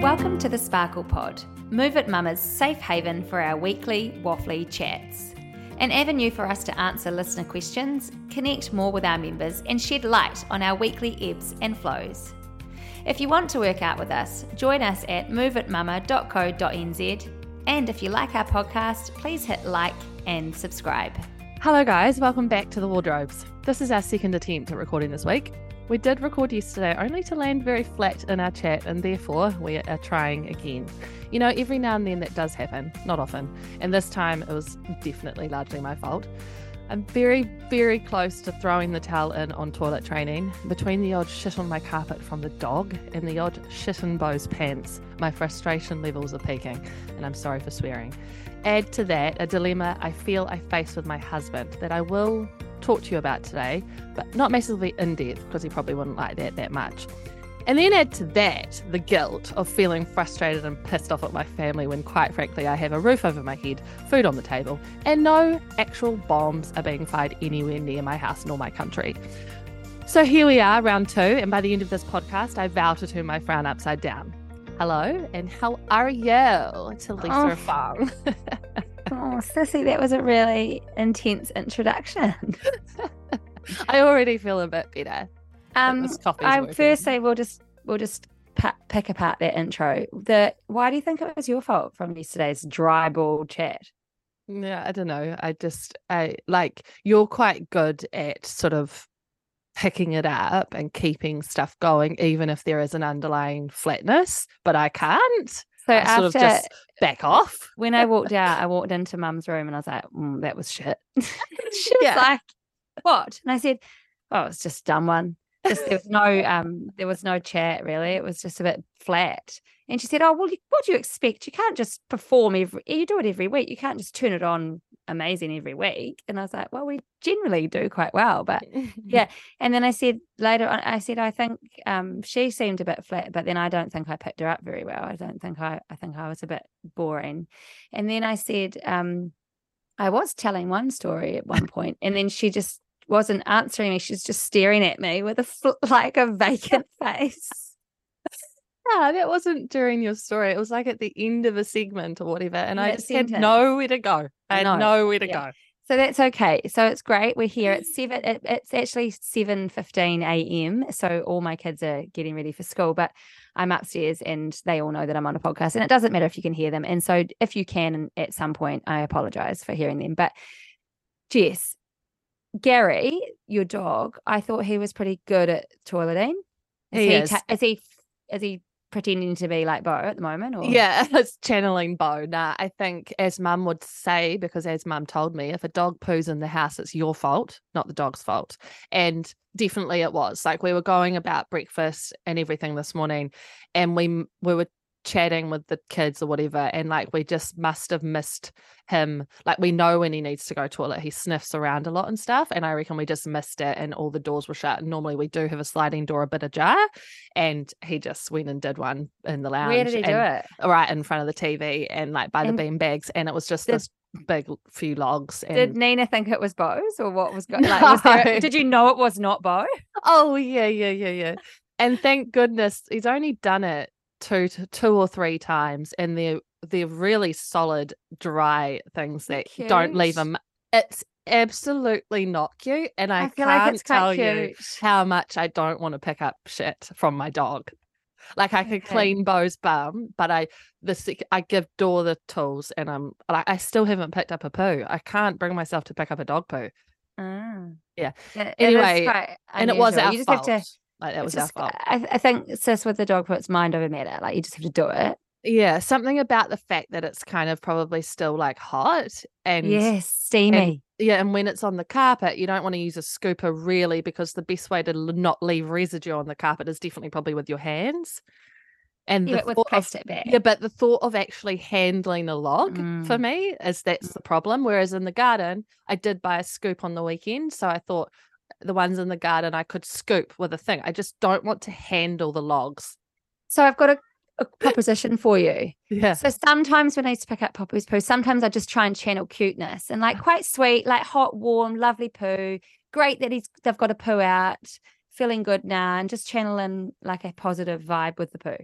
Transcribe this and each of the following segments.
Welcome to the Sparkle Pod, Move It Mama's safe haven for our weekly waffly chats. An avenue for us to answer listener questions, connect more with our members, and shed light on our weekly ebbs and flows. If you want to work out with us, join us at moveitmama.co.nz. And if you like our podcast, please hit like and subscribe. Hello, guys. Welcome back to the wardrobes. This is our second attempt at recording this week. We did record yesterday only to land very flat in our chat, and therefore we are trying again. You know, every now and then that does happen, not often. And this time it was definitely largely my fault. I'm very, very close to throwing the towel in on toilet training. Between the odd shit on my carpet from the dog and the odd shit in Bo's pants, my frustration levels are peaking, and I'm sorry for swearing. Add to that a dilemma I feel I face with my husband that I will talk to you about today, but not massively in depth because he probably wouldn't like that that much. And then add to that the guilt of feeling frustrated and pissed off at my family when, quite frankly, I have a roof over my head, food on the table, and no actual bombs are being fired anywhere near my house nor my country. So here we are, round two, and by the end of this podcast, I vow to turn my frown upside down. Hello, and how are you? To Lisa oh. Fong. Oh, Sissy, that was a really intense introduction. I already feel a bit better. Um, I first say we'll just we'll just pick apart that intro. The why do you think it was your fault from yesterday's dry ball chat? Yeah, I don't know. I just I like you're quite good at sort of picking it up and keeping stuff going, even if there is an underlying flatness, but I can't. So I after sort of just back off. When I walked out, I walked into mum's room and I was like, mm, that was shit. she was yeah. like, what? And I said, oh, it's just a dumb one. Just there was no um there was no chat really. It was just a bit flat. And she said, Oh, well, what do you expect? You can't just perform every you do it every week. You can't just turn it on amazing every week. And I was like, well, we generally do quite well. But yeah. And then I said later on, I said, I think um, she seemed a bit flat, but then I don't think I picked her up very well. I don't think I, I think I was a bit boring. And then I said, um, I was telling one story at one point, and then she just wasn't answering me. She's just staring at me with a like a vacant face. Yeah, that wasn't during your story. It was like at the end of a segment or whatever. And I just sentence. had nowhere to go. I had no. nowhere to yeah. go. So that's okay. So it's great. We're here at seven. It, it's actually seven fifteen a.m. So all my kids are getting ready for school, but I'm upstairs and they all know that I'm on a podcast, and it doesn't matter if you can hear them. And so if you can, at some point, I apologize for hearing them. But Jess, Gary, your dog, I thought he was pretty good at toileting. Is he, he is. is he is he pretending to be like Bo at the moment? Or? Yeah, it's channeling Bo. Nah, I think as mum would say, because as mum told me, if a dog poos in the house, it's your fault, not the dog's fault. And definitely it was. Like we were going about breakfast and everything this morning, and we we were chatting with the kids or whatever and like we just must have missed him. Like we know when he needs to go toilet he sniffs around a lot and stuff and i reckon we just missed it and all the doors were shut. And normally we do have a sliding door a bit ajar and he just went and did one in the lounge where did he do it? right in front of the tv and like by and the bean bags and it was just did, this big few logs and... did nina think it was bo's or what was going like was there, did you know it was not bo oh yeah yeah yeah yeah. And thank goodness he's only done it two two or three times and they're they're really solid dry things that cute. don't leave them it's absolutely not cute and i, I can't like tell cute. you how much i don't want to pick up shit from my dog like I could okay. clean Bo's bum, but I the I give Dor the tools, and I'm like I still haven't picked up a poo. I can't bring myself to pick up a dog poo. Mm. Yeah. yeah. Anyway, and it was our you just fault. have to like that was just, our fault. I, I think sis with the dog puts mind over matter. Like you just have to do it. Yeah, something about the fact that it's kind of probably still like hot and yes, steamy. And, yeah, and when it's on the carpet, you don't want to use a scooper really because the best way to not leave residue on the carpet is definitely probably with your hands. And yeah, the with plastic of, bag. Yeah, but the thought of actually handling a log mm. for me is that's the problem. Whereas in the garden, I did buy a scoop on the weekend, so I thought the ones in the garden I could scoop with a thing. I just don't want to handle the logs. So I've got a, a proposition for you. Yeah. So sometimes when I used to pick up Poppy's poo, sometimes I just try and channel cuteness and like quite sweet, like hot, warm, lovely poo. Great that he's they've got a poo out, feeling good now, and just channeling like a positive vibe with the poo.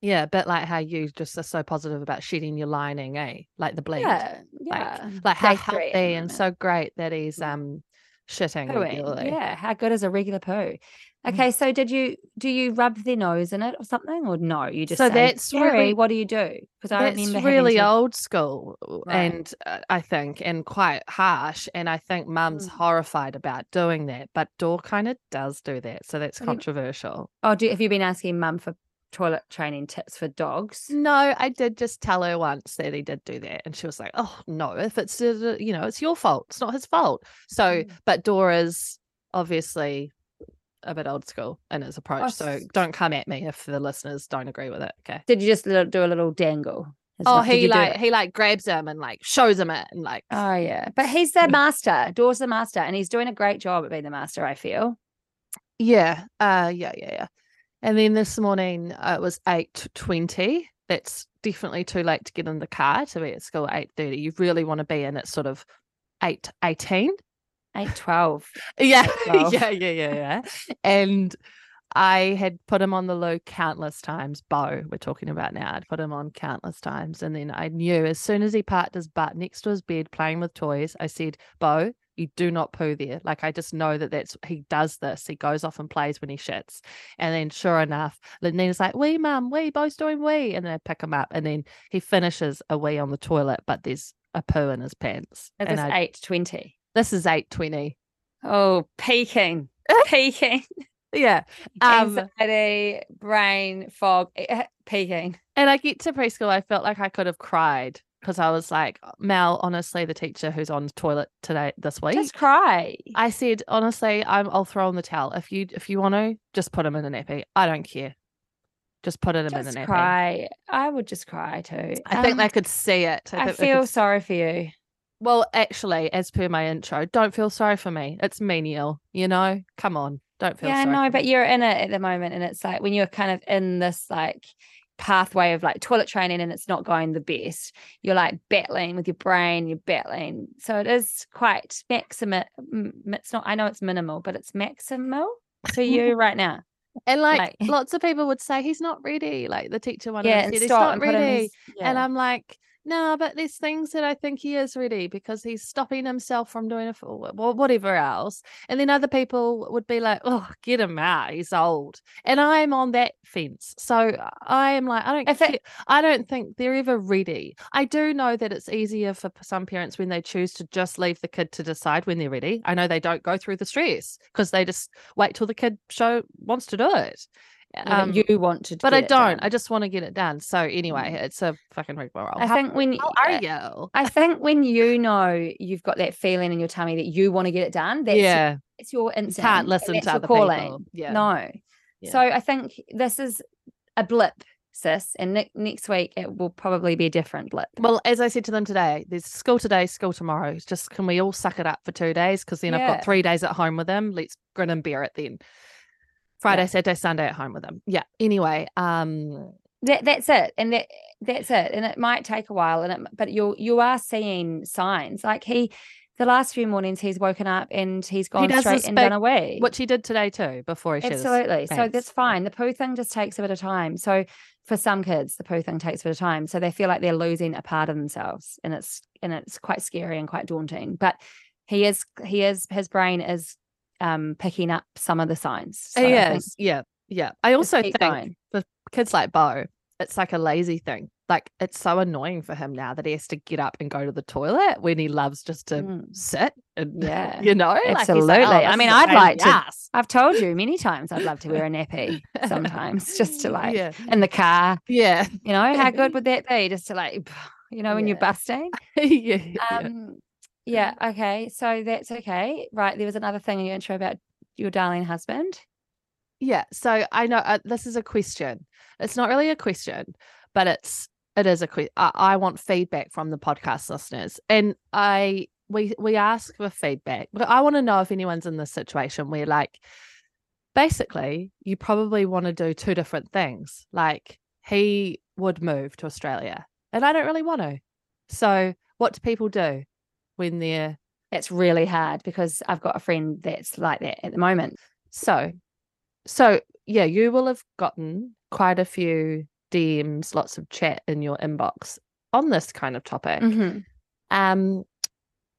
Yeah, a bit like how you just are so positive about shedding your lining, eh? Like the bleed. Yeah, yeah. Like, like how healthy and so great that he's um shitting Pooing, regularly. Yeah, how good is a regular poo? Mm. Okay, so did you do you rub their nose in it or something, or no? You just So say, that's "Gary, really- what do you do? Because I That's remember really to- old school, Right. and uh, I think, and quite harsh. And I think Mum's Mm. horrified about doing that, but Dor kind of does do that, so that's Have you- controversial. Oh, do, have you been asking mum for toilet training tips for dogs? No, I did just tell her once that he did do that, and she was like, "Oh no, if it's you know, it's your fault. It's not his fault." So, Mm. but Dora's obviously a bit old school in his approach. so don't come at me if the listeners don't agree with it. Okay. Did you just do a little dangle? Oh, he like he like grabs him and like shows him it and like Oh yeah, but he's the master. Dor's the master, and he's doing a great job at being the master. I feel. Yeah, uh, yeah, yeah, yeah. And then this morning uh, it was eight twenty. That's definitely too late to get in the car to be at school at eight thirty. You really want to be in at sort of eight eighteen. Eight twelve. Yeah, Twelve. yeah, yeah, yeah, yeah. And I had put him on the loo countless times. Bo, we're talking about now. I'd put him on countless times, and then I knew as soon as he parked his butt next to his bed playing with toys, I said, "Bo, you do not poo there." Like I just know that that's he does this. He goes off and plays when he shits, and then sure enough, Nina's like, "Wee, mum, wee, Bo's doing wee," and then I pick him up, and then he finishes a wee on the toilet, but there's a poo in his pants. Is And this I- eight twenty? this is eight twenty. Oh, peaking, peaking. Yeah. Um, Anxiety, brain fog, eh, peaking. And I get to preschool, I felt like I could have cried because I was like, Mel, honestly, the teacher who's on the toilet today this week. Just cry. I said, honestly, I'm I'll throw in the towel. If you if you want to, just put him in a nappy. I don't care. Just put him in Just a nappy. cry. I would just cry too. I think Um, they could see it. I think feel could- sorry for you. well, actually, as per my intro, don't feel sorry for me. It's menial, you know. Come on, don't feel Yeah, I sorry. know, for but me. you're in it at the moment, and it's like when you're kind of in this like pathway of like toilet training and it's not going the best, you're like battling with your brain, you're battling. So it is quite maximal. It's not, I know it's minimal, but it's maximal for you right now. and like, like- lots of people would say he's not ready. Like the teacher one yeah, said, he's not and put in ready. his, And. I'm like, no, but there's things that I think he is ready because he's stopping himself from doing it for whatever else. And then other people would be like, oh, get him out. He's old. And I'm on that fence. So uh, I am like, I don't If it- I don't think they're ever ready. I do know that it's easier for some parents when they choose to just leave the kid to decide when they're ready. I know they don't go through the stress because they just wait till the kid show wants to do it. Yeah, but you want to, um, but I don't. done. I just want to get it done. So anyway, it's a fucking rigmarole. I How, think when how are you? I think when you know you've got that feeling in your tummy that you want to get it done, that's yeah, it's your you instinct. can't listen to your other calling. people. Yeah, No. Yeah. So I think this is a blip, sis, and ne- next week it will probably be a different blip. Well, as I said to them today, there's school today, school tomorrow. It's just can we all suck it up for two days? Because then I've got three days at home with them. Let's grin and bear it then. Friday, Yeah. Saturday, Sunday at home with them. Yeah. Anyway, um, That that's it, and that that's it, and it might take a while, and it, but you you are seeing signs. Like he, the last few mornings he's woken up and he's gone does straight and done away. which he did today too. Before he Absolutely. So that's fine. The poo thing just takes a bit of time. So for some kids, the poo thing takes a bit of time. So they feel like they're losing a part of themselves. And it's and it's quite scary and quite daunting. But he is he is his brain is um picking up some of the signs. So I He. Yeah. Yeah. I also think going. for kids like Bo, it's like a lazy thing. Like it's so annoying for him now that he has to get up and go to the toilet when he loves just to Mm. sit and Yeah, you know, Like, like, absolutely. "Oh, I mean, I'd like to- ass." I've told you many times I'd love to wear a nappy sometimes just to like yeah, in the car. yeah, You know, how good would that be? Just to like you know, when you're Yeah. busting. yeah, yeah. Um, yeah. Okay. So that's okay. Right. There was another thing in your intro about your darling husband. Yeah, so I know uh, this is a question. It's not really a question, but it's it is a question. I, I want feedback from the podcast listeners, and I we we ask for feedback. But I want to know if anyone's in this situation where like basically you probably want to do two different things. Like he would move to Australia, and I don't really want to. So what do people do when they're It's really hard because I've got a friend that's like that at the moment. So, so yeah, you will have gotten quite a few DMs, lots of chat in your inbox on this kind of topic. Mm-hmm. Um,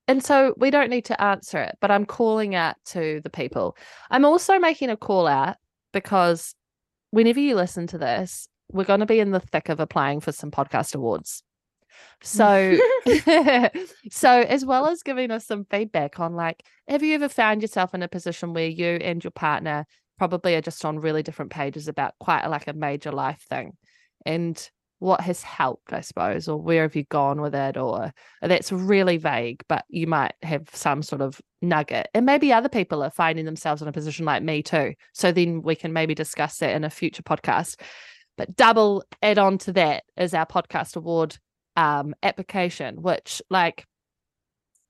and so we don't need to answer it, but I'm calling out to the people. I'm also making a call out because whenever you listen to this, we're going to be in the thick of applying for some podcast awards. So, so as well as giving us some feedback on like, have you ever found yourself in a position where you and your partner probably are just on really different pages about quite like a major life thing, and what has helped, I suppose, or where have you gone with it, or that's really vague, but you might have some sort of nugget, and maybe other people are finding themselves in a position like me too. So then we can maybe discuss that in a future podcast. But double add on to that is our podcast award um, application, which like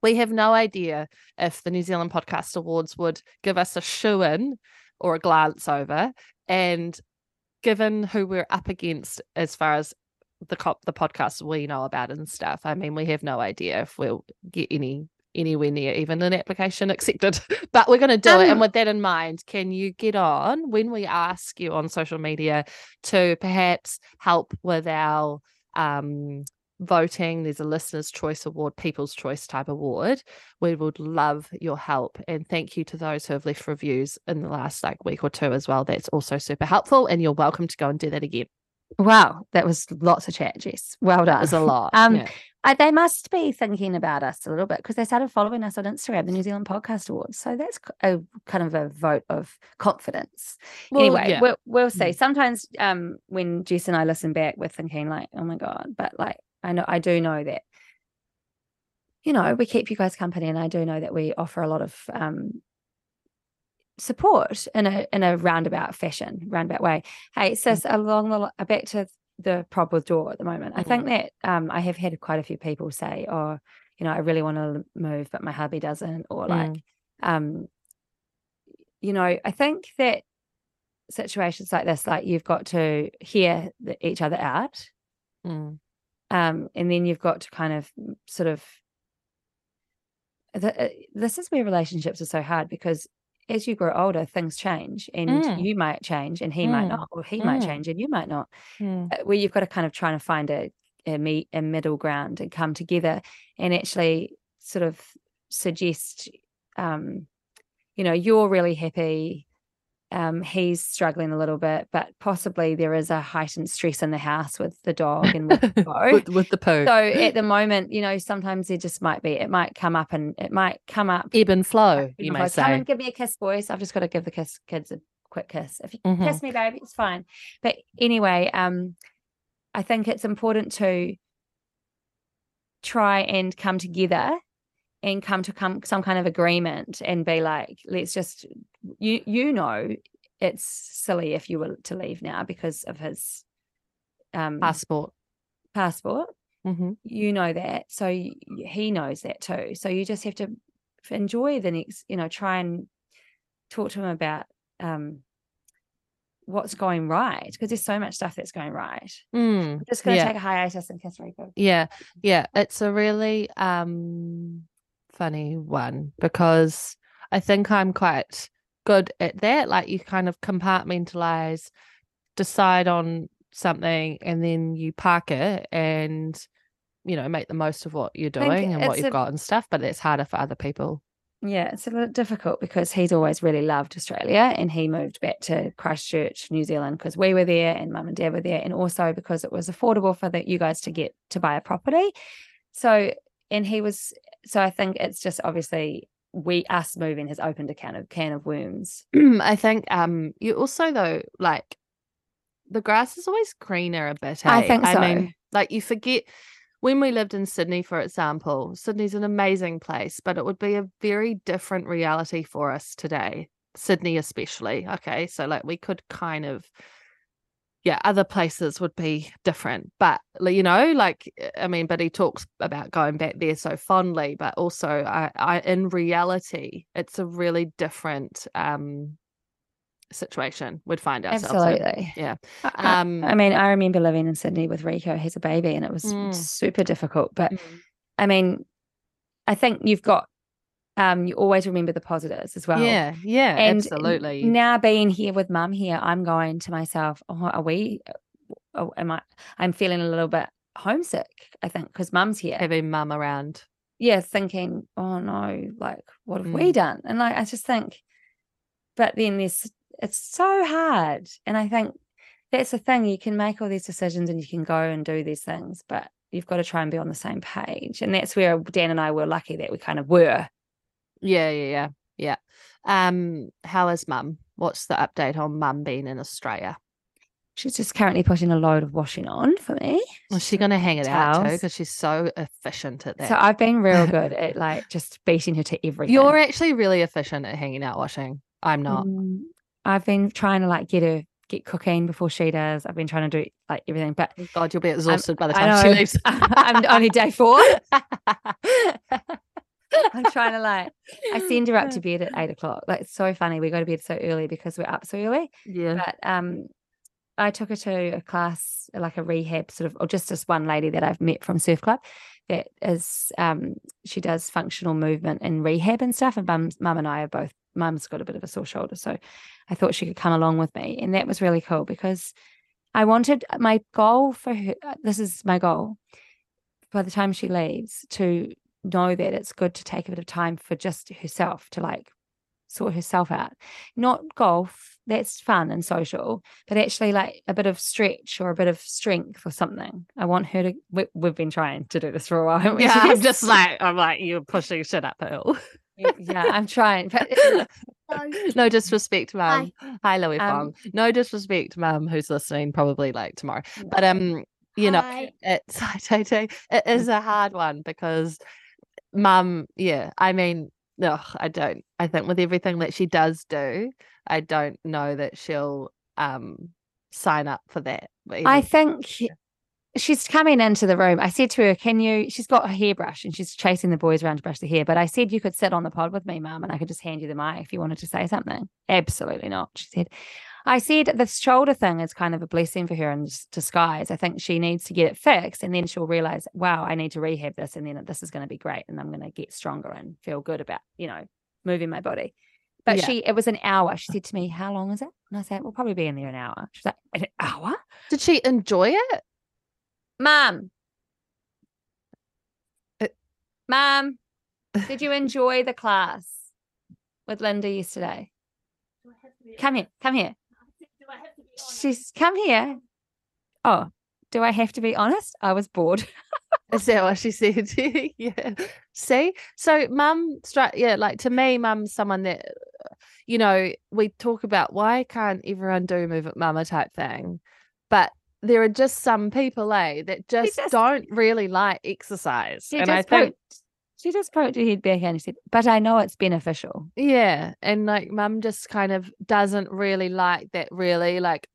we have no idea if the New Zealand Podcast Awards would give us a shoe in or a glance over. And given who we're up against as far as the cop the podcasts we know about and stuff, I mean, we have no idea if we'll get any anywhere near even an application accepted. but we're going to do um, it. And um with that in mind, can you get on when we ask you on social media to perhaps help with our um voting. There's a listener's choice award, people's choice type award. We would love your help. And thank you to those who have left reviews in the last like week or two as well. That's also super helpful. And you're welcome to go and do that again. Wow, that was lots of chat, Jess. Well done. It was a lot. Um, yeah. I, they must be thinking about us a little bit because they started following us on Instagram, the New Zealand Podcast Awards. So that's a kind of a vote of confidence. Well, anyway, yeah. we'll, we'll see. Mm. Sometimes um, when Jess and I listen back, we're thinking like, oh my god, but like I know I do know that you know we keep you guys company, and I do know that we offer a lot of um, support in a in a roundabout fashion, roundabout way. Hey, sis, mm-hmm. along the uh, back to the prob with Dor at the moment. Mm-hmm. I think mm-hmm. that um, I have had quite a few people say, "Oh, you know, I really want to move, but my hubby doesn't," or like, mm. um, you know, I think that situations like this, like you've got to hear the, each other out. Mm. Um, and then you've got to kind of sort of the, uh, this is where relationships are so hard because as you grow older, things change and mm. you might change and he mm. might not, or he mm. might change and you might not. Mm. Uh, where you've got to kind of try to find a, a meet a middle ground and come together and actually sort of suggest um, you know, you're really happy um, he's struggling a little bit, but possibly there is a heightened stress in the house with the dog and with the with, with, the poo. So at the moment, you know, sometimes there just might be, it might come up and it might come up. Ebb and flow, you may say. Come and give me a kiss, boys. I've just got to give the kiss, kids a quick kiss. If you mm-hmm. kiss me, baby, it's fine. But anyway, um, I think it's important to try and come together and come to come some kind of agreement and be like let's just you you know it's silly if you were to leave now because of his um passport passport mm-hmm. you know that so he knows that too so you just have to enjoy the next you know try and talk to him about um what's going right because there's so much stuff that's going right. Mm, just gonna yeah. take a hiatus and kiss Rico. Yeah, yeah. It's a really um funny one because I think I'm quite good at that. Like you kind of compartmentalize, decide on something, and then you park it and you know make the most of what you're doing and what you've a, got and stuff. But it's harder for other people. Yeah, it's a little difficult because he's always really loved Australia and he moved back to Christchurch, New Zealand because we were there and mum and dad were there and also because it was affordable for the, you guys to get to buy a property. So and he was so I think it's just obviously we us moving has opened a can of can of worms. I think um you also though like the grass is always greener a bit. Eh? I think so. I mean, like you forget when we lived in Sydney, for example, Sydney's an amazing place, but it would be a very different reality for us today. Sydney, especially. Okay. So, like, we could kind of yeah, other places would be different. But you know, like I mean, but he talks about going back there so fondly, but also I, I in reality, it's a really different um situation would find ourselves absolutely in. yeah um I, I, mean i remember living in sydney with rico he's a baby and it was mm. super difficult but mm. i mean i think you've got um, you always remember the positives as well. Yeah, yeah, and absolutely. Now being here with mum here, I'm going to myself, oh, are we oh, am I? I'm feeling a little bit homesick. I think because mum's here. Having mum around. Yeah, thinking, oh no, like what have mm. we done? And like I just think, but then there's it's so hard, and I think that's the thing. You can make all these decisions and you can go and do these things, but you've got to try and be on the same page. And that's where Dan and I were lucky that we kind of were. Yeah, yeah, yeah, yeah. Um, how is mum? What's the update on mum being in Australia? She's just currently putting a load of washing on for me. Is she going to hang it Towels. out too? Because she's so efficient at that. So I've been real good at like just beating her to everything. You're actually really efficient at hanging out washing. I'm not. Mm, I've been trying to like get her get cooking before she does. I've been trying to do like everything, but oh God, you'll be exhausted I'm, by the time she leaves. I'm only day four. I'm trying to like, I send her up to bed at eight o'clock. Like, it's so funny. We go to bed so early because we're up so early. Yeah. But um, I took her to a class, like a rehab sort of, or just this one lady that I've met from Surf Club that is, um, she does functional movement and rehab and stuff. And mum, mum and I are both, mum's got a bit of a sore shoulder. So I thought she could come along with me. And that was really cool because I wanted my goal for her, this is my goal by the time she leaves to know that it's good to take a bit of time for just herself to like sort herself out. Not golf, that's fun and social, but actually like a bit of stretch or a bit of strength or something. I want her to. We, have been trying to do this for a while. Yeah, I'm just like I'm like you're pushing shit uphill. yeah, I'm trying. But, no disrespect, mum. Hi, Hi Louis um, No disrespect, mum, who's listening probably like tomorrow. But um, you Hi. know, it's it is a hard one because mum, yeah, I mean, no, I don't. I think with everything that she does do, I don't know that she'll um sign up for that. I think she's coming into the room. I said to her, Can you? She's got a hairbrush and she's chasing the boys around to brush the hair. But I said, You could sit on the pod with me, mum, and I could just hand you the mic if you wanted to say something. Absolutely not. She said, I said this shoulder thing is kind of a blessing for her in disguise. I think she needs to get it fixed and then she'll realize, wow, I need to rehab this and then this is going to be great and I'm going to get stronger and feel good about, you know, moving my body. But yeah. she, it was an hour. She said to me, How long is it? And I said, We'll probably be in there an hour. She's like, An hour? Did she enjoy it? Mom. Uh, Mom, did you enjoy the class with Linda yesterday? Come here, come here. She's come here. Oh, do I have to be honest? I was bored. Is that what she said? yeah. See, so mum, yeah, like to me, mum's someone that, you know, we talk about why can't everyone do Move It Mama type thing, but there are just some people, eh, that just, just don't really like exercise. and I think she just poked her head back and said, But I know it's beneficial. Yeah. And like mum just kind of doesn't really like that really like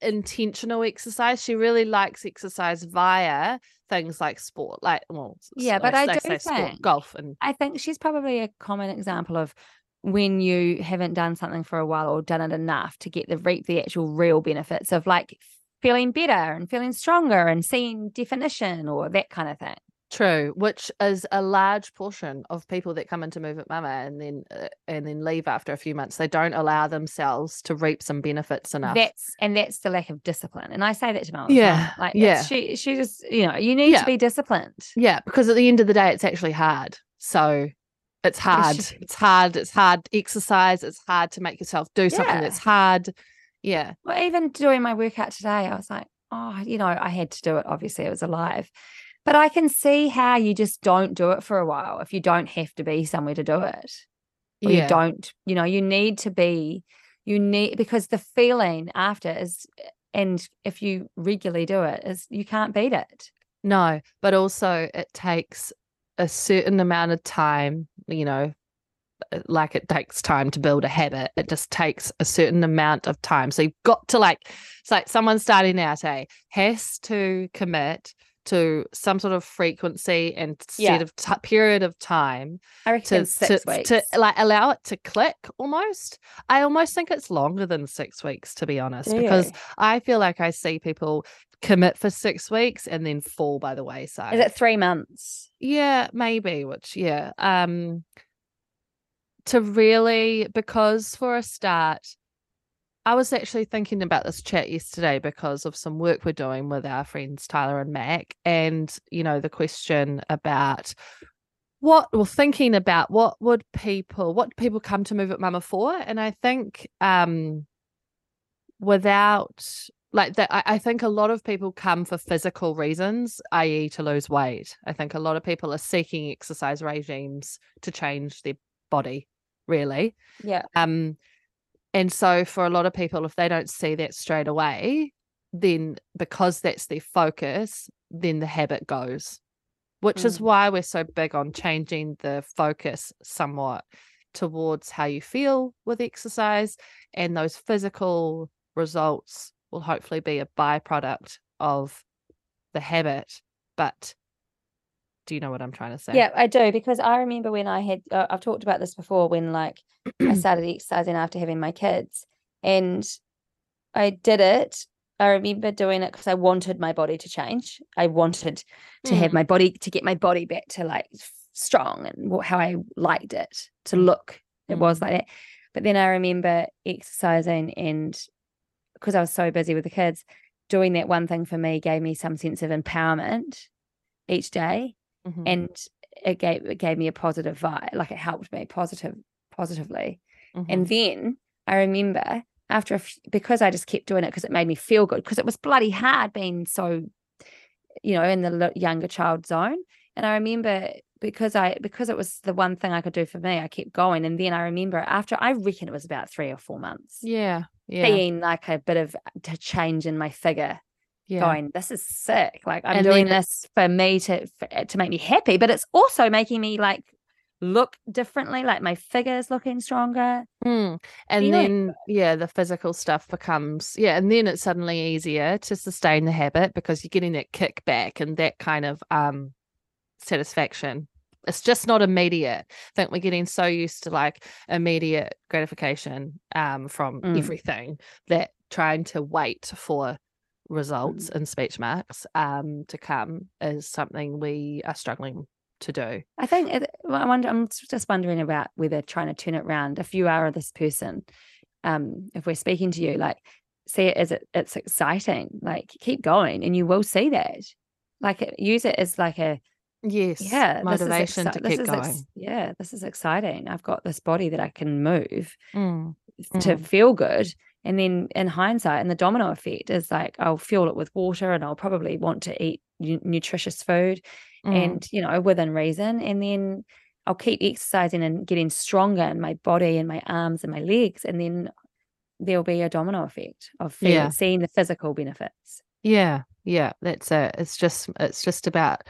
intentional exercise. She really likes exercise via things like sport, like well, yeah, but I, I do think sport, golf, and I think she's probably a common example of when you haven't done something for a while or done it enough to get the reap the actual real benefits of like feeling better and feeling stronger and seeing definition or that kind of thing. True, which is a large portion of people that come into Move It Mama and then uh, and then leave after a few months. They don't allow themselves to reap some benefits enough. That's and that's the lack of discipline. And I say that to mum. Yeah, like yeah. She she just you know you need yeah. to be disciplined. Yeah, because at the end of the day, it's actually hard. So it's hard. It's hard. It's hard exercise. It's hard to make yourself do something yeah. that's hard. Yeah. Well, even doing my workout today, I was like, oh, you know, I had to do it. Obviously, it was alive. But I can see how you just don't do it for a while if you don't have to be somewhere to do it. Or yeah. you don't, you know, you need to be, you need, because the feeling after is, and if you regularly do it, is you can't beat it. No, but also it takes a certain amount of time, you know, like it takes time to build a habit. It just takes a certain amount of time. So you've got to like, it's like someone starting out, eh, has to commit to some sort of frequency and yeah. set of t- period of time to, six to, weeks. to like allow it to click almost. I almost think it's longer than six weeks to be honest, Do because you? I feel like I see people commit for six weeks and then fall by the wayside. Is it three months? Yeah, maybe, which yeah. Um to really because for a start I was actually thinking about this chat yesterday because of some work we're doing with our friends Tyler and Mac, and you know the question about what well thinking about what would people what people come to Move It Mama for? And i think um without like that I, I think a lot of people come for physical reasons i.e to lose weight. I think a lot of people are seeking exercise regimes to change their body really. Yeah. Um and so for a lot of people if they don't see that straight away then because that's their focus then the habit goes which mm. is why we're so big on changing the focus somewhat towards how you feel with exercise and those physical results will hopefully be a byproduct of the habit but do you know what i'm trying to say yeah i do because i remember when i had uh, i've talked about this before when like i started exercising after having my kids and i did it I remember doing it because I wanted my body to change. I wanted to mm. have my body to get my body back to like strong and how I liked it to mm. look. It mm. was like that. But then I remember exercising and because I was so busy with the kids, doing that one thing for me gave me some sense of empowerment each day. Mm-hmm. And it gave it gave me a positive vibe. Like it helped me positive positively. Mm-hmm. And then I remember after a f- because I just kept doing it because it made me feel good because it was bloody hard being so you know in the younger child zone and I remember because I because it was the one thing I could do for me I kept going and then I remember after I reckon it was about 3 or 4 months yeah yeah seeing like a bit of to change in my figure yeah. going this is sick like I'm and doing this for me to for, to make me happy but it's also making me like look differently like my figure is looking stronger mm. and then yeah the physical stuff becomes yeah and then it's suddenly easier to sustain the habit because you're getting that kickback and that kind of um satisfaction it's just not immediate i think we're getting so used to like immediate gratification um from mm. everything that trying to wait for results mm. and speech marks um to come is something we are struggling to do. I think it, I wonder. I'm just wondering about whether trying to turn it around. If you are this person, um, if we're speaking to you, like see it as it, it's exciting. Like keep going, and you will see that. Like use it as like a yes, yeah, motivation exci- to keep going. Ex- yeah, this is exciting. I've got this body that I can move mm. to mm. feel good. And then in hindsight, and the domino effect is like I'll fuel it with water, and I'll probably want to eat nutritious food mm. and you know within reason and then I'll keep exercising and getting stronger in my body and my arms and my legs and then there'll be a domino effect of feeling, yeah. seeing the physical benefits yeah yeah that's it it's just it's just about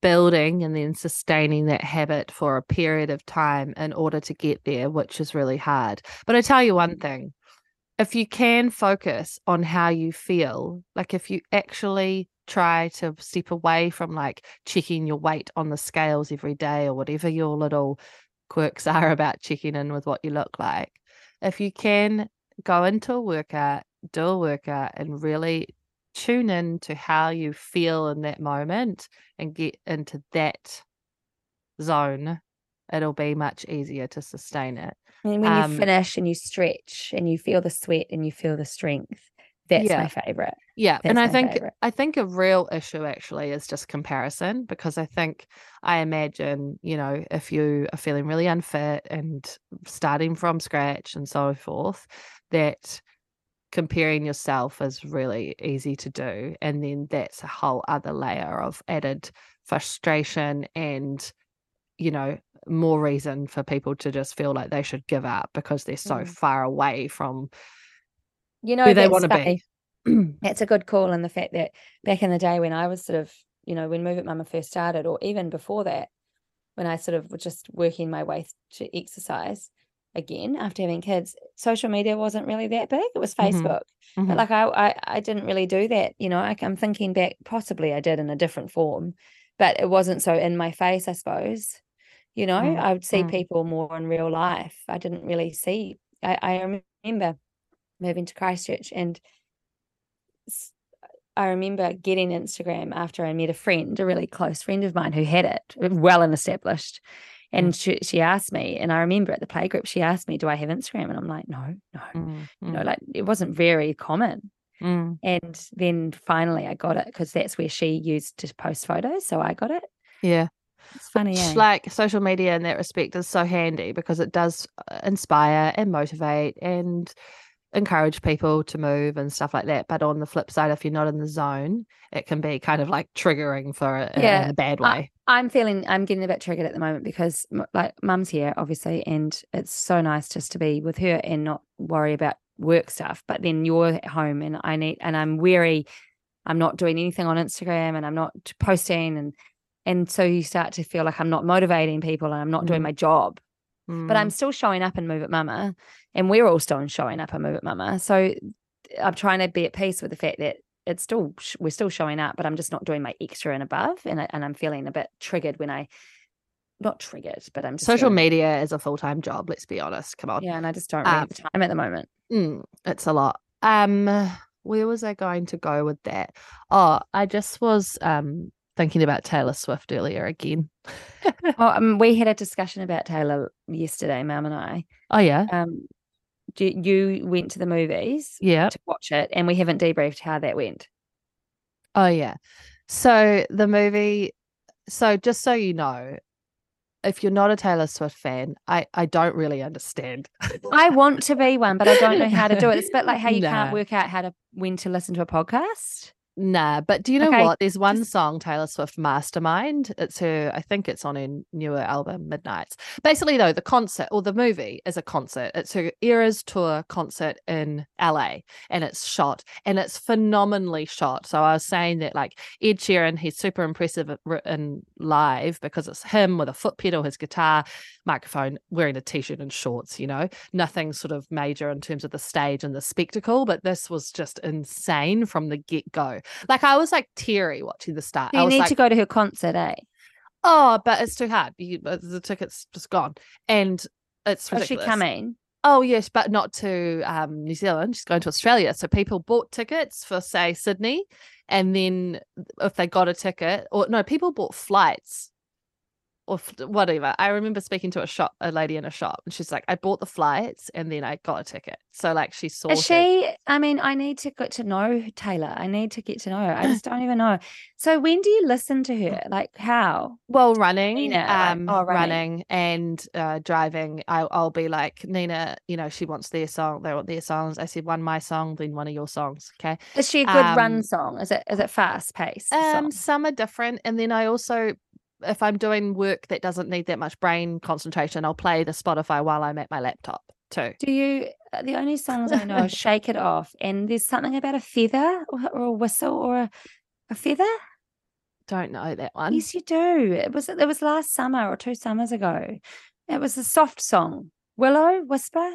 building and then sustaining that habit for a period of time in order to get there which is really hard but i tell you one mm. thing if you can focus on how you feel like if you actually try to step away from like checking your weight on the scales every day or whatever your little quirks are about checking in with what you look like. If you can go into a workout, do a workout, and really tune in to how you feel in that moment and get into that zone, it'll be much easier to sustain it. And when um, you finish and you stretch and you feel the sweat and you feel the strength, that's yeah. my favorite. Yeah. That's and I think favorite. I think a real issue actually is just comparison because I think I imagine, you know, if you are feeling really unfit and starting from scratch and so forth, that comparing yourself is really easy to do. And then that's a whole other layer of added frustration and, you know, more reason for people to just feel like they should give up because they're so mm. far away from you know who they want to be. That's a good call. And the fact that back in the day when I was sort of, you know, when Move It Mama first started, or even before that, when I sort of was just working my way to exercise again after having kids, social media wasn't really that big. It was mm-hmm. Facebook. Mm-hmm. But like I, I, I didn't really do that. You know, I, I'm thinking back, possibly I did in a different form, but it wasn't so in my face, I suppose. You know, mm-hmm. I would see mm. people more in real life. I didn't really see. I, I remember moving to Christchurch. And I remember getting Instagram after I met a friend, a really close friend of mine who had it, well and established. And she, she asked me, and I remember at the playgroup, she asked me, Do I have Instagram? And I'm like, No, no. Mm, You know, mm, like it wasn't very common. mm. And then finally I got it because that's where she used to post photos. So I got it. yeah. It's funny. Eh? Like social media in that respect is so handy because it does uh, inspire and motivate and encourage people to move and stuff like that. But on the flip side, if you're not in the zone, it can be kind of like triggering for it Yeah, in a bad way. I'm feeling I'm getting a bit triggered at the moment because like mum's here obviously and it's so nice just to be with her and not worry about work stuff but then you're at home and I need and I'm weary I'm not doing anything on Instagram and I'm not posting and and so you start to feel like I'm not motivating people and I'm not doing Mm. my job but I'm Mm, still showing up and Move It Mama and we're all still showing up and Move It Mama so I'm trying to be at peace with the fact that it's still we're still showing up but I'm just not doing my extra and above and I, and I'm feeling a bit triggered when I not triggered but I'm just social feeling- media is a full time job. Let's be honest. Come on. yeah and I just don't really Um, have the time at the moment Mm, it's a lot. Um, where was I going to go with that? Oh, I just was um thinking about Taylor Swift earlier again. oh, um, we had a discussion about Taylor yesterday mum and I Oh yeah, um you, you went to the movies yeah. to watch it and we haven't debriefed how that went Oh yeah. So the movie. So just so you know, if you're not a Taylor Swift fan, I I don't really understand. I want to be one, but I don't know how to do it. It's a bit like how you Nah. can't work out how to when to listen to a podcast. Nah, but do you know Okay, what? There's one song, Taylor Swift Mastermind. It's her, I think it's on her newer album, Midnights. Basically, though, the concert or the movie is a concert. It's her Eras Tour concert in LA and it's shot and it's phenomenally shot. So I was saying that, like, Ed Sheeran, he's super impressive in live because it's him with a foot pedal, his guitar, microphone, wearing a t shirt and shorts, you know, nothing sort of major in terms of the stage and the spectacle. But this was just insane from the get go. Like I was like teary watching the start. You need like, to go to her concert, eh? oh, but it's too hard. You, uh, the ticket's just gone, and it's Oh, she coming? Oh yes, but not to um, New Zealand. She's going to Australia. So people bought tickets for say Sydney, and then if they got a ticket, or no, people bought flights. Or f- whatever. I remember speaking to a shop, a lady in a shop, and she's like, "I bought the flights and then I got a ticket." So like she saw. Is she? I mean, I need to get to know Taylor. I need to get to know her. I just don't even know. So when do you listen to her? Like how? Well, running, Nina, um, oh, running. running. and uh, driving. I, I'll be like Nina. You know, she wants their song. They want their songs. I said one my song, then one of your songs. Okay. Is she a good Um, run song? Is it is it fast paced? Um, some are different, and then I also, if I'm doing work that doesn't need that much brain concentration, I'll play the Spotify while I'm at my laptop too. Do you? uh, The only songs I know are "Shake It Off" and there's something about a feather or, or a whistle or a, a feather. Don't know that one. Yes, you do. It was it was last summer or two summers ago. It was a soft song. Willow Whisper.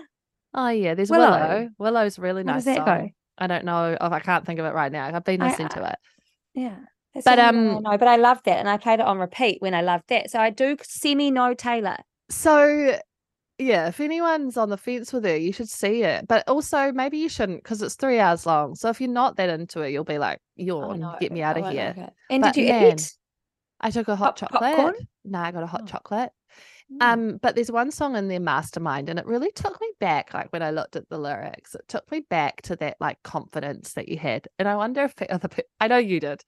Oh yeah, there's Willow. Willow. Willow's really How nice does that song. go? I don't know. Oh, I can't think of it right now. I've been I- listening to it. Yeah. That's But, the only one um, I know, but I love that, and I played it on repeat when I loved that. So I do semi know Taylor. So, yeah, if anyone's on the fence with her, you should see it. But also, maybe you shouldn't because it's three hours long. So if you're not that into it, you'll be like, Oh, yawn, no, get me out of here. like. And But did you man, eat? I took a hot Pop- chocolate. popcorn? No, I got a hot Oh. chocolate. Mm. Um, but there's one song in their mastermind, and it really took me back. Like when I looked at the lyrics, it took me back to that like confidence that you had. And I wonder if other people, I know you did,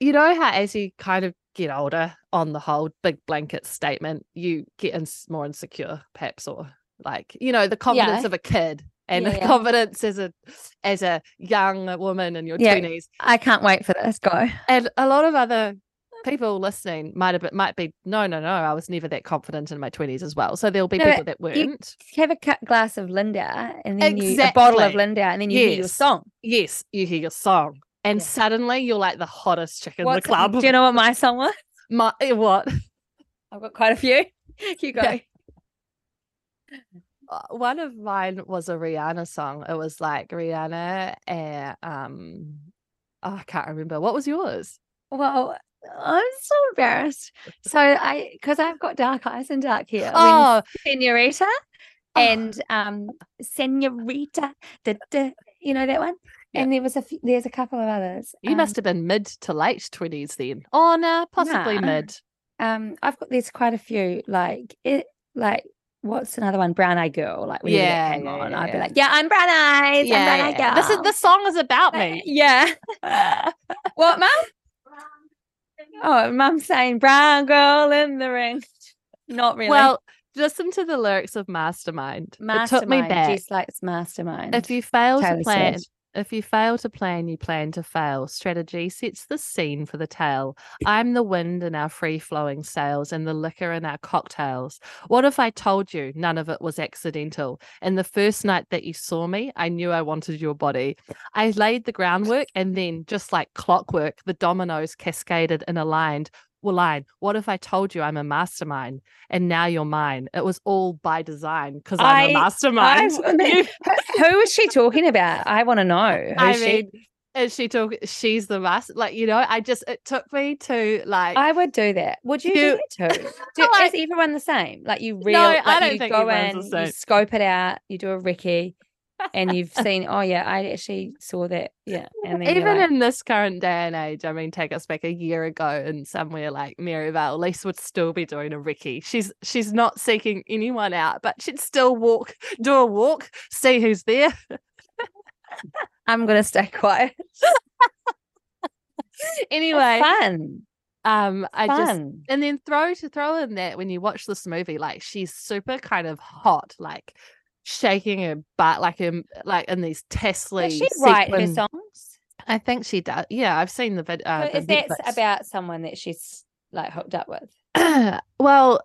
you know how as you kind of get older, on the whole, big blanket statement, you get ins- more insecure, perhaps, or like you know the confidence Yeah. of a kid and Yeah, the yeah. confidence as a as a young woman in your Yeah. twenties I can't wait for this. Go. and a lot of other people listening might have been, might be no no no i was never that confident in my 20s as well so there'll be No, people that weren't Have a glass of Linda, and then you a bottle of Exactly. Linda, and then you hear your song. yes you hear your song and Yeah. suddenly you're like the hottest chick in What's- the club Do you know what my song was? my, eh, what I've got quite a few. You go. Yeah. Uh, one of mine was a rihanna song it was like rihanna and um oh, i can't remember what was yours Well, I'm so embarrassed. So I, because I've got dark eyes and dark hair. when oh Senorita Oh. and um Senorita, da, da, you know that one. Yeah. And there was a few, there's a couple of others. you um, must have been mid to late 20s then oh no possibly nah. mid um, I've got there's quite a few like it like what's another one? Brown Eye Girl. Like when Yeah, came yeah, on, yeah, I'd be like, yeah, I'm brown eyes. Yeah, I'm brown eye yeah. This is girl." the song is about me. Yeah. what, mum? Oh, mum's saying brown girl in the ring. Not really. Well, listen to the lyrics of Mastermind. mastermind. It took me back. Jess likes mastermind. If you fail Taylor to plan, Swift. If you fail to plan, you plan to fail. Strategy sets the scene for the tale. I'm the wind in our free flowing sails and the liquor in our cocktails. What if I told you none of it was accidental? And the first night that you saw me, I knew I wanted your body. I laid the groundwork and then, just like clockwork, the dominoes cascaded and aligned. Line. What if I told you I'm a mastermind and now you're mine? It was all by design because I'm a mastermind. I You- Who is she talking about? I want to know. Who's I she? mean, is she talk? She's the master. Like you know, I just it took me to like. I would do that. Would you, do it too? Do, Like- is everyone the same? Like you real? No, like I don't you think go in, the you scope it out, you do a recce, and you've seen. Oh yeah, I actually saw that. Yeah, and even like, in this current day and age, I mean, take us back a year ago and somewhere like Maryvale, Lisa would still be doing a recce. She's she's not seeking anyone out, but she'd still walk, do a walk, see who's there. I'm gonna stay quiet. anyway, fun, um, I just and then throw to throw in that when you watch this movie, like she's super kind of hot, like shaking her butt, like in like in these Tesla. Does she write her songs? I think she does. Yeah, I've seen the video. Uh, So is that about someone that she's like hooked up with? well,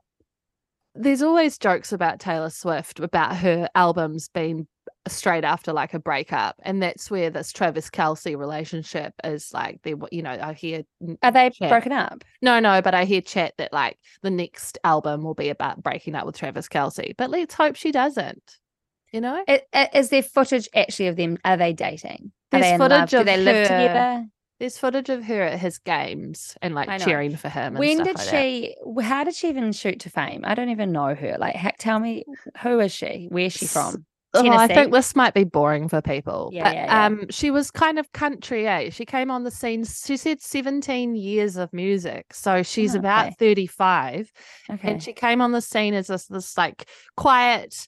there's always jokes about Taylor Swift about her albums being straight after like a breakup, and that's where this Travis Kelce relationship is like. They, you know, I hear Are they Yeah. broken up? no, no, but I hear chat that like the next album will be about breaking up with Travis Kelce. But let's hope she doesn't. You know, Is there footage actually of them? Are they dating? Are There's they footage love? Do of they live her together? there's footage of her at his games and like cheering for him. And When did like she? w- How did she even shoot to fame? I don't even know her. Like, heck, tell me who is she? Where's she from? Oh, I think this might be boring for people. Yeah, but, yeah, yeah. Um, she was kind of country, eh? She came on the scene. She said 17 years of music, so she's Oh, about okay. 35, Okay. and she came on the scene as this this like quiet,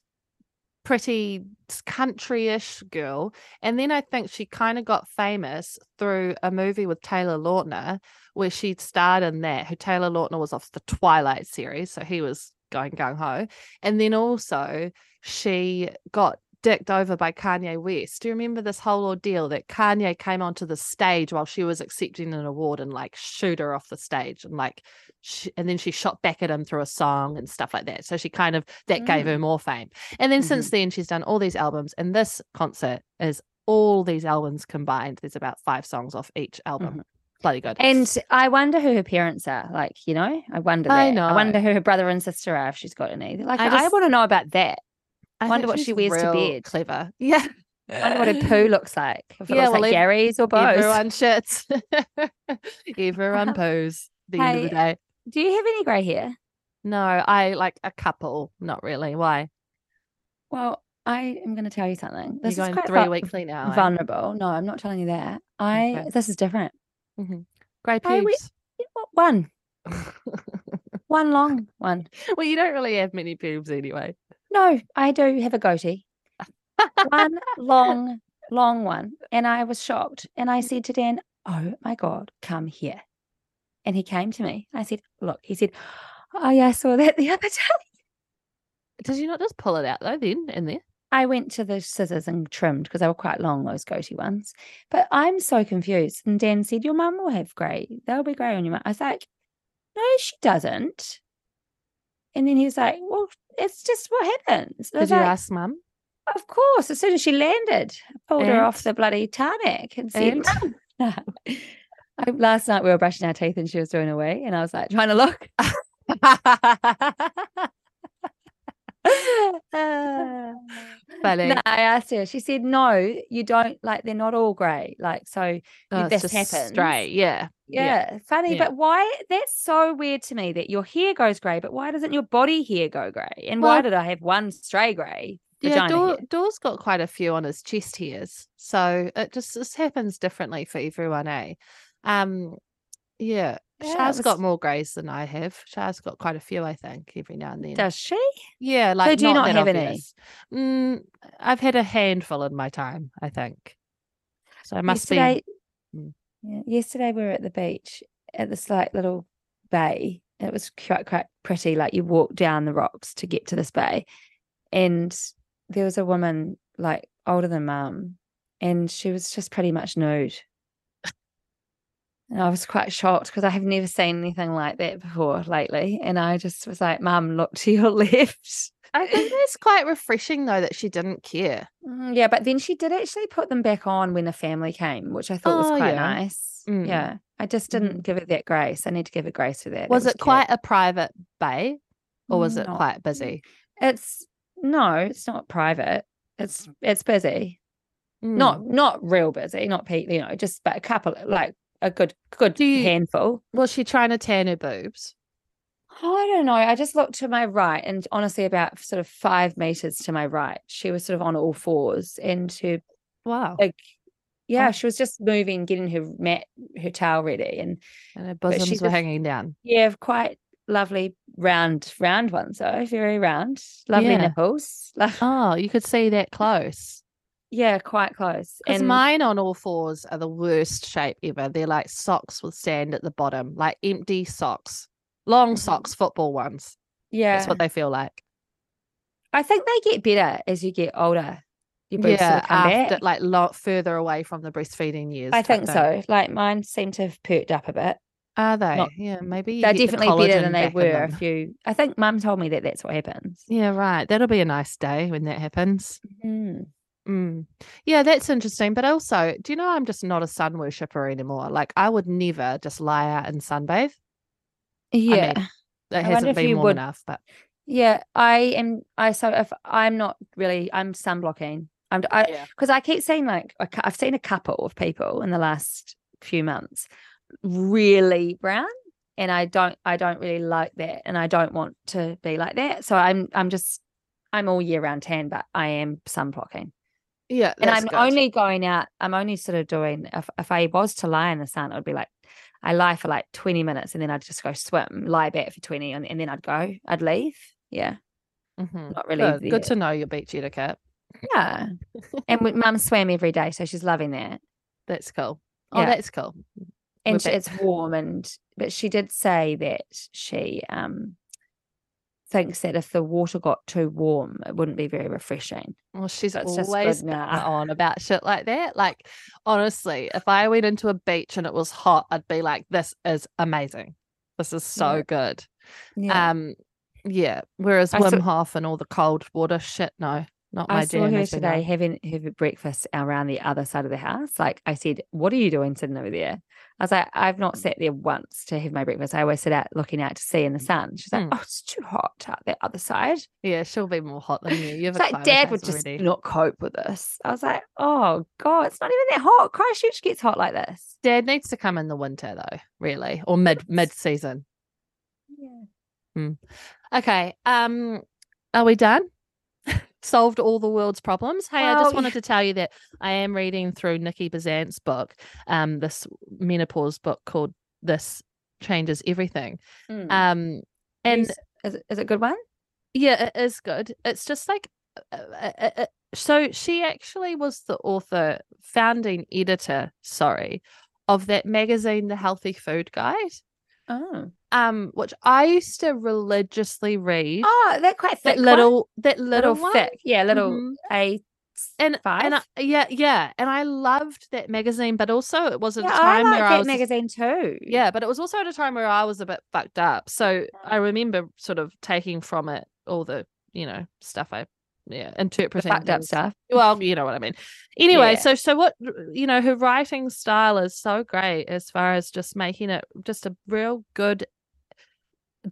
pretty country-ish girl. And then I think she kind of got famous through a movie with Taylor Lautner, where she starred in that. Who Taylor Lautner was off the Twilight series, so he was going gung ho. And then also she got dicked over by Kanye West. Do you remember this whole ordeal that Kanye came onto the stage while she was accepting an award and like shoot her off the stage and like sh- and then she shot back at him through a song and stuff like that. So she kind of that gave her mm. more fame. And then since mm-hmm. then she's done all these albums and this concert is all these albums combined. There's about five songs off each album. Mm-hmm. Bloody good. And I wonder who her parents are. Like, you know, I wonder that. I I, wonder who her brother and sister are if she's got any. Like, I I, want to know about that. I wonder what she wears to bed. Clever. Yeah. I wonder what a poo looks like. If it Yeah, looks well, like Gary's or both. Everyone shits. Everyone poos. The end of the day. Do you have any grey hair? No, I like a couple. Not really. Why? Well, I am going to tell you something. This You're is going three weekly now. eh? vulnerable. No, I'm not telling you that. I Okay. this is different. Great I we- pubes. Yeah, well, One, one long one. well, you don't really have many pubes anyway. No, I do have a goatee. one long, long one. And I was shocked. And I said to Dan, Oh my God, come here. And he came to me. I said, Look, he said, Oh, yeah, I saw that the other day. Did you not just pull it out though? Then in there. I went to the scissors and trimmed because they were quite long, those goatee ones. But I'm so confused. And Dan said, Your mum will have grey. They'll be grey on your mum. I was like, No, she doesn't. And then he was like, Well, it's just what happens. Did you like, ask mum? Of course, as soon as she landed, I pulled her off the bloody tarmac and said, And? "No." I, last night we were brushing our teeth and she was doing away, and I was like trying to look. Funny. No, I asked her. She said, "No, you don't like. They're not all grey. Like so, Oh, this happens. straight. Yeah. Yeah, funny. yeah. But why? That's so weird to me that your hair goes grey, but why doesn't your body hair go grey? And why did I have one stray grey Yeah, Dor. Dor's got quite a few on his chest hairs, so it just this happens differently for everyone, eh? Um, yeah, Yeah, Shah's got more greys than I have. Shah's got quite a few, I think, every now and then. Does she? yeah, like do you not have any? Mm, I've had a handful in my time, I think. So I must yesterday, be. Yeah, yesterday we were at the beach at this like little bay. It was quite quite pretty. Like you walk down the rocks to get to this bay, and there was a woman like older than mum, and she was just pretty much nude. And I was quite shocked because I have never seen anything like that before lately. And I just was like, Mum, look to your left. I think that's quite refreshing though that she didn't care. Mm, Yeah, but then she did actually put them back on when the family came, which I thought was Oh, quite yeah. nice. Mm. Yeah. I just didn't give it that grace. I need to give it grace for that. Was it cute. quite a private bay or was it Not- quite busy? It's no, it's not private. It's it's busy. Mm. Not not real busy, not pe you know, just but a couple like a good good Do you- handful. Was she trying to tan her boobs? I don't know. I just looked to my right, and honestly, about sort of five meters to my right, she was sort of on all fours, and her Wow. like, yeah, Oh. she was just moving, getting her mat, her towel ready, and And her bosoms she's were a- hanging down. yeah, quite lovely round, round ones though, very round, lovely Yeah. nipples, lo- Oh, you could see that close. Yeah, quite close. Because And mine on all fours are the worst shape ever. They're like socks with sand at the bottom, like empty socks, long Mhm. socks, football ones. yeah, That's what they feel like. I think they get better as you get older. Your boobs sort yeah, come after back. like further away from the breastfeeding years. I think thing. so. Like mine seem to have perked up a bit. Are they? Not- yeah, maybe They're get the definitely better than they were a them. few. I think Mum told me that that's what happens. Yeah, right. That'll be a nice day when that happens. Mm. Mm. Yeah, that's interesting. But also, do you know I'm just not a sun worshipper anymore? Like I would never just lie out and sunbathe. Yeah, mean, It I hasn't been warm would... enough. But yeah, I am. I so if I'm not really, I'm sunblocking. I'm. I yeah. because I keep seeing like I've seen a couple of people in the last few months really brown, and I don't. I don't really like that, and I don't want to be like that. So I'm. I'm just. I'm all year round tan, but I am sunblocking. Yeah, and I'm good. only going out. I'm only sort of doing. If if I was to lie in the sun, it would be like I lie for like 20 minutes, and then I'd just go swim, lie back for 20, and, and then I'd go. I'd leave. Yeah, Mhm. not really. Good. Good to know your beach etiquette. Yeah, and mum swam every day, so she's loving that. That's cool. Oh, Yeah. that's cool. And she, it's warm, and but she did say that she um thinks that if the water got too warm, it wouldn't be very refreshing. Well, she's So it's just always now. on about shit like that. Like, honestly, if I went into a beach and it was hot, I'd be like, "This is amazing. This is so Yeah. good." Yeah. Um, yeah. Whereas I Wim saw- Hof and all the cold water shit, no, not my I saw her today having her breakfast around the other side of the house. Like I said, what are you doing sitting over there? I was like, I've not sat there once to have my breakfast. I always sit out looking out to sea in the sun. She's like, Hmm. oh, it's too hot out the other side. Yeah, she'll be more hot than you. You have It's a like dad would just already. not cope with this. I was like, oh God, it's not even that hot. Christchurch gets hot like this. Dad needs to come in the winter though, really, or mid mid season. Yeah. Okay. Um, are we done? Solved all the world's problems. Hey, I just wanted to tell you that I am reading through Niki Bezzant's book, um, this menopause book called "This Changes Everything." Mm. Um, and Is- is, it- is it a good one? yeah, it is good. It's just like, uh, uh, uh, uh, so she actually was the author, founding editor, sorry, of that magazine, The Healthy Food Guide. Oh, Um, which I used to religiously read. oh, that quite thick that one? little, that little, little, one. thick, yeah, little Mhm. A and five. and I, yeah, yeah, and I loved that magazine, but also it was at yeah, a I time like where that I was magazine too. yeah, but it was also at a time where I was a bit fucked up. So I remember sort of taking from it all the you know stuff I yeah the interpreting fucked up stuff. Well, you know what I mean. Anyway, Yeah. so so what you know, her writing style is so great as far as just making it just a real good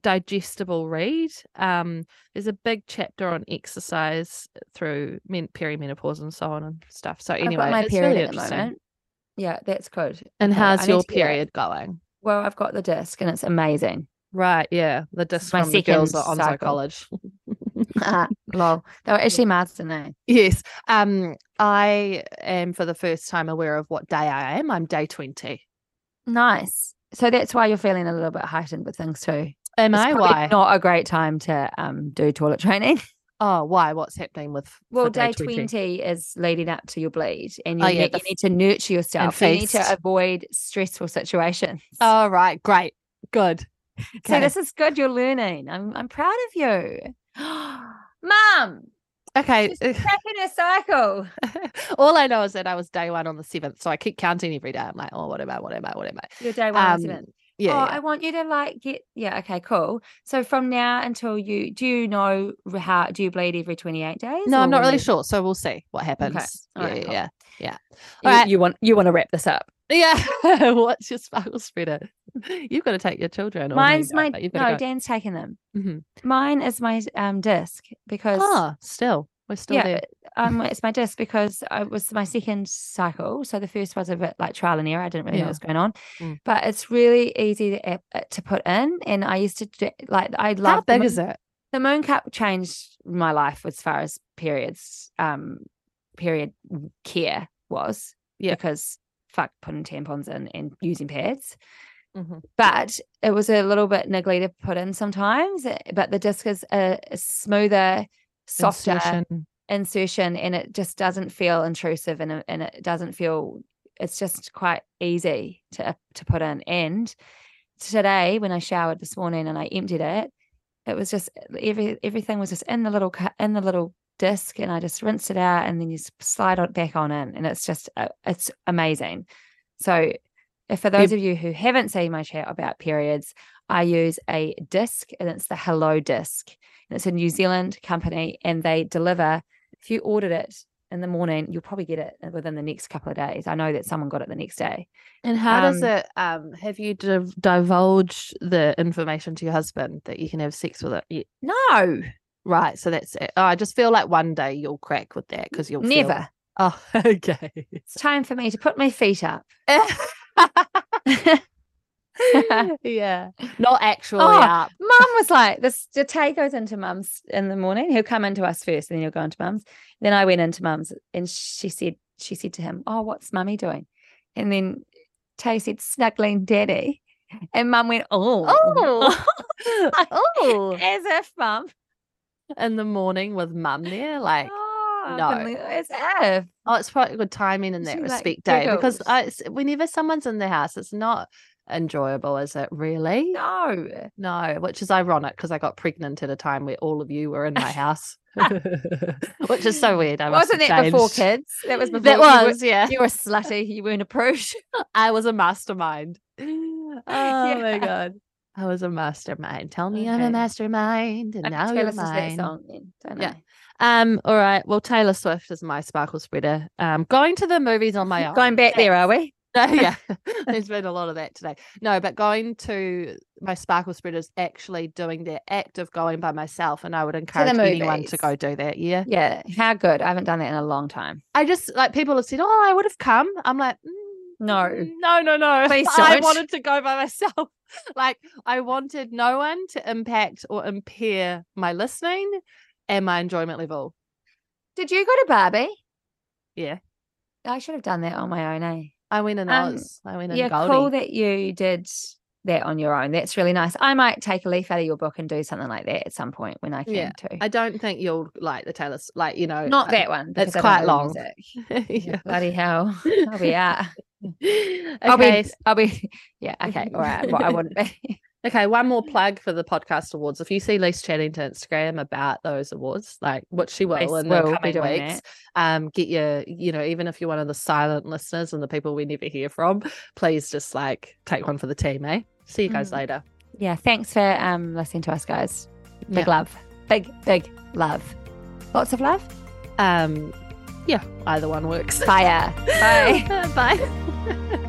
digestible read. Um there's a big chapter on exercise through men- perimenopause and so on and stuff. So anyway, my period really at the moment. Yeah, that's good. And how's your to get that. period going? Well, I've got the disc and it's amazing. Right, yeah. The disc is my from the girls at. College. Lol. They were actually Marsden, eh? yes. Um, I am for the first time aware of what day I am. I'm day 20. Nice. so that's why you're feeling a little bit heightened with things too. Am It's I? Why? Not a great time to um do toilet training. Oh, why? What's happening with Well, for day 20. is leading up to your bleed, and you, Oh, yeah, need, you need to nurture yourself. You need to avoid stressful situations. Oh, right. Great. Good. so okay. this is good. You're learning. I'm I'm proud of you, Mum. Okay. She's cracking her cycle. All I know is that I was day one on the seventh, so I keep counting every day. I'm like, oh, what am I? What am I? What am I? Your day one. Um, Um, seven. Yeah. oh, yeah. I want you to like get yeah. Okay, cool. So from now until you do you know how do you bleed every 28 days? no, I'm not really do- sure. So we'll see what happens. All yeah, right, cool. yeah, yeah, You, Alright. you want you want to wrap this up. yeah. What's your sparkle spreader? You've got to take your children. you Mine's my no. Dan's taking them. Mhm. Mine is my um disc because Oh, still, we're still yeah, there. um, it's my disc because it was my second cycle. So the first was a bit like trial and error. I didn't really know what was going on, Mm. but it's really easy to uh, to put in. And I used to do, like I love How big is it? the moon cup changed my life as far as periods um period care was Yeah. because fuck putting tampons in and using pads Mhm. but it was a little bit niggly to put in sometimes eh, but the disc is a, a smoother softer insertion. Insertion. and it just doesn't feel intrusive and, it- and it doesn't feel it's just quite easy to to put in and today when i showered this morning and i emptied it it was just every everything was just in the little in the little disc and i just rinsed it out and then you slide it back on in and it's just uh, it's amazing so for those of you who haven't seen my chat about periods i use a disc and it's the hello disc and it's a new zealand company and they deliver if you ordered it in the morning you'll probably get it within the next couple of days i know that someone got it the next day And how does Um, it? Um, have you div- divulged the information to your husband that you can have sex with it? No right. So that's it. Oh, I just feel like one day you'll crack with that because you'll feel- never Oh, okay. it's time for me to put my feet up yeah, not actually Oh, up. Mum was like, this the Tay goes into mum's in the morning. He'll come into us first, and then he'll go into mum's. Then I went into mum's and she said, she said to him, Oh, what's mummy doing? And then Tay said, snuggling daddy. And mum went, Oh, Oh, oh, as if mum. in the morning with mum there, like. Oh, no. as if. Oh, it's probably good timing in that She, like, respect, Dave, because. I, whenever someone's in the house, it's not enjoyable, is it? Really? No. No, which is ironic because I got pregnant at a time where all of you were in my house, which is so weird. I Wasn't have that before kids? That was before That you were- was, yeah. You were slutty. You weren't approved. I was a mastermind. Oh my god. I was a mastermind. Tell me I'm a mastermind, and I now you're mine. song then, Yeah. I? Um. All right. Well, Taylor Swift is my sparkle spreader. Um. Going to the movies on my own. Going back there, are we? No, yeah, there's been a lot of that today. No, but going to my sparkle spread is actually doing the act of going by myself, and I would encourage anyone to go do that. Yeah, Yeah. How good. I haven't done that in a long time. I just like people have said, "Oh, I would have come." I'm like, "Mm, No. no, no, no. Please I don't. wanted to go by myself. like I wanted no one to impact or impair my listening and my enjoyment level. Did you go to Barbie? Yeah, I should have done that on my own, eh? I went in Um, Oz. I went in Yeah, Goldie. cool that you did that on your own. That's really nice. I might take a leaf out of your book and do something like that at some point when I can Yeah, too. I don't think you'll like the Taylor. Like you know, Not I- that one. it's because I don't quite long. yeah. Bloody hell. I'll be out. okay. I'll be I'll be yeah, okay. All right. Well, I wouldn't be. Okay, one more plug for the podcast awards. If you see Lise chatting to Instagram about those awards, like what she will Lise in will the be coming doing weeks, um, get your, you know, even if you're one of the silent listeners and the people we never hear from, please just like take one for the team, eh? See you guys Mm. later. Yeah. Thanks for um listening to us guys. Big Yeah. love. Big, big love. Lots of love. Um, yeah, either one works. Fire. Bye. Bye.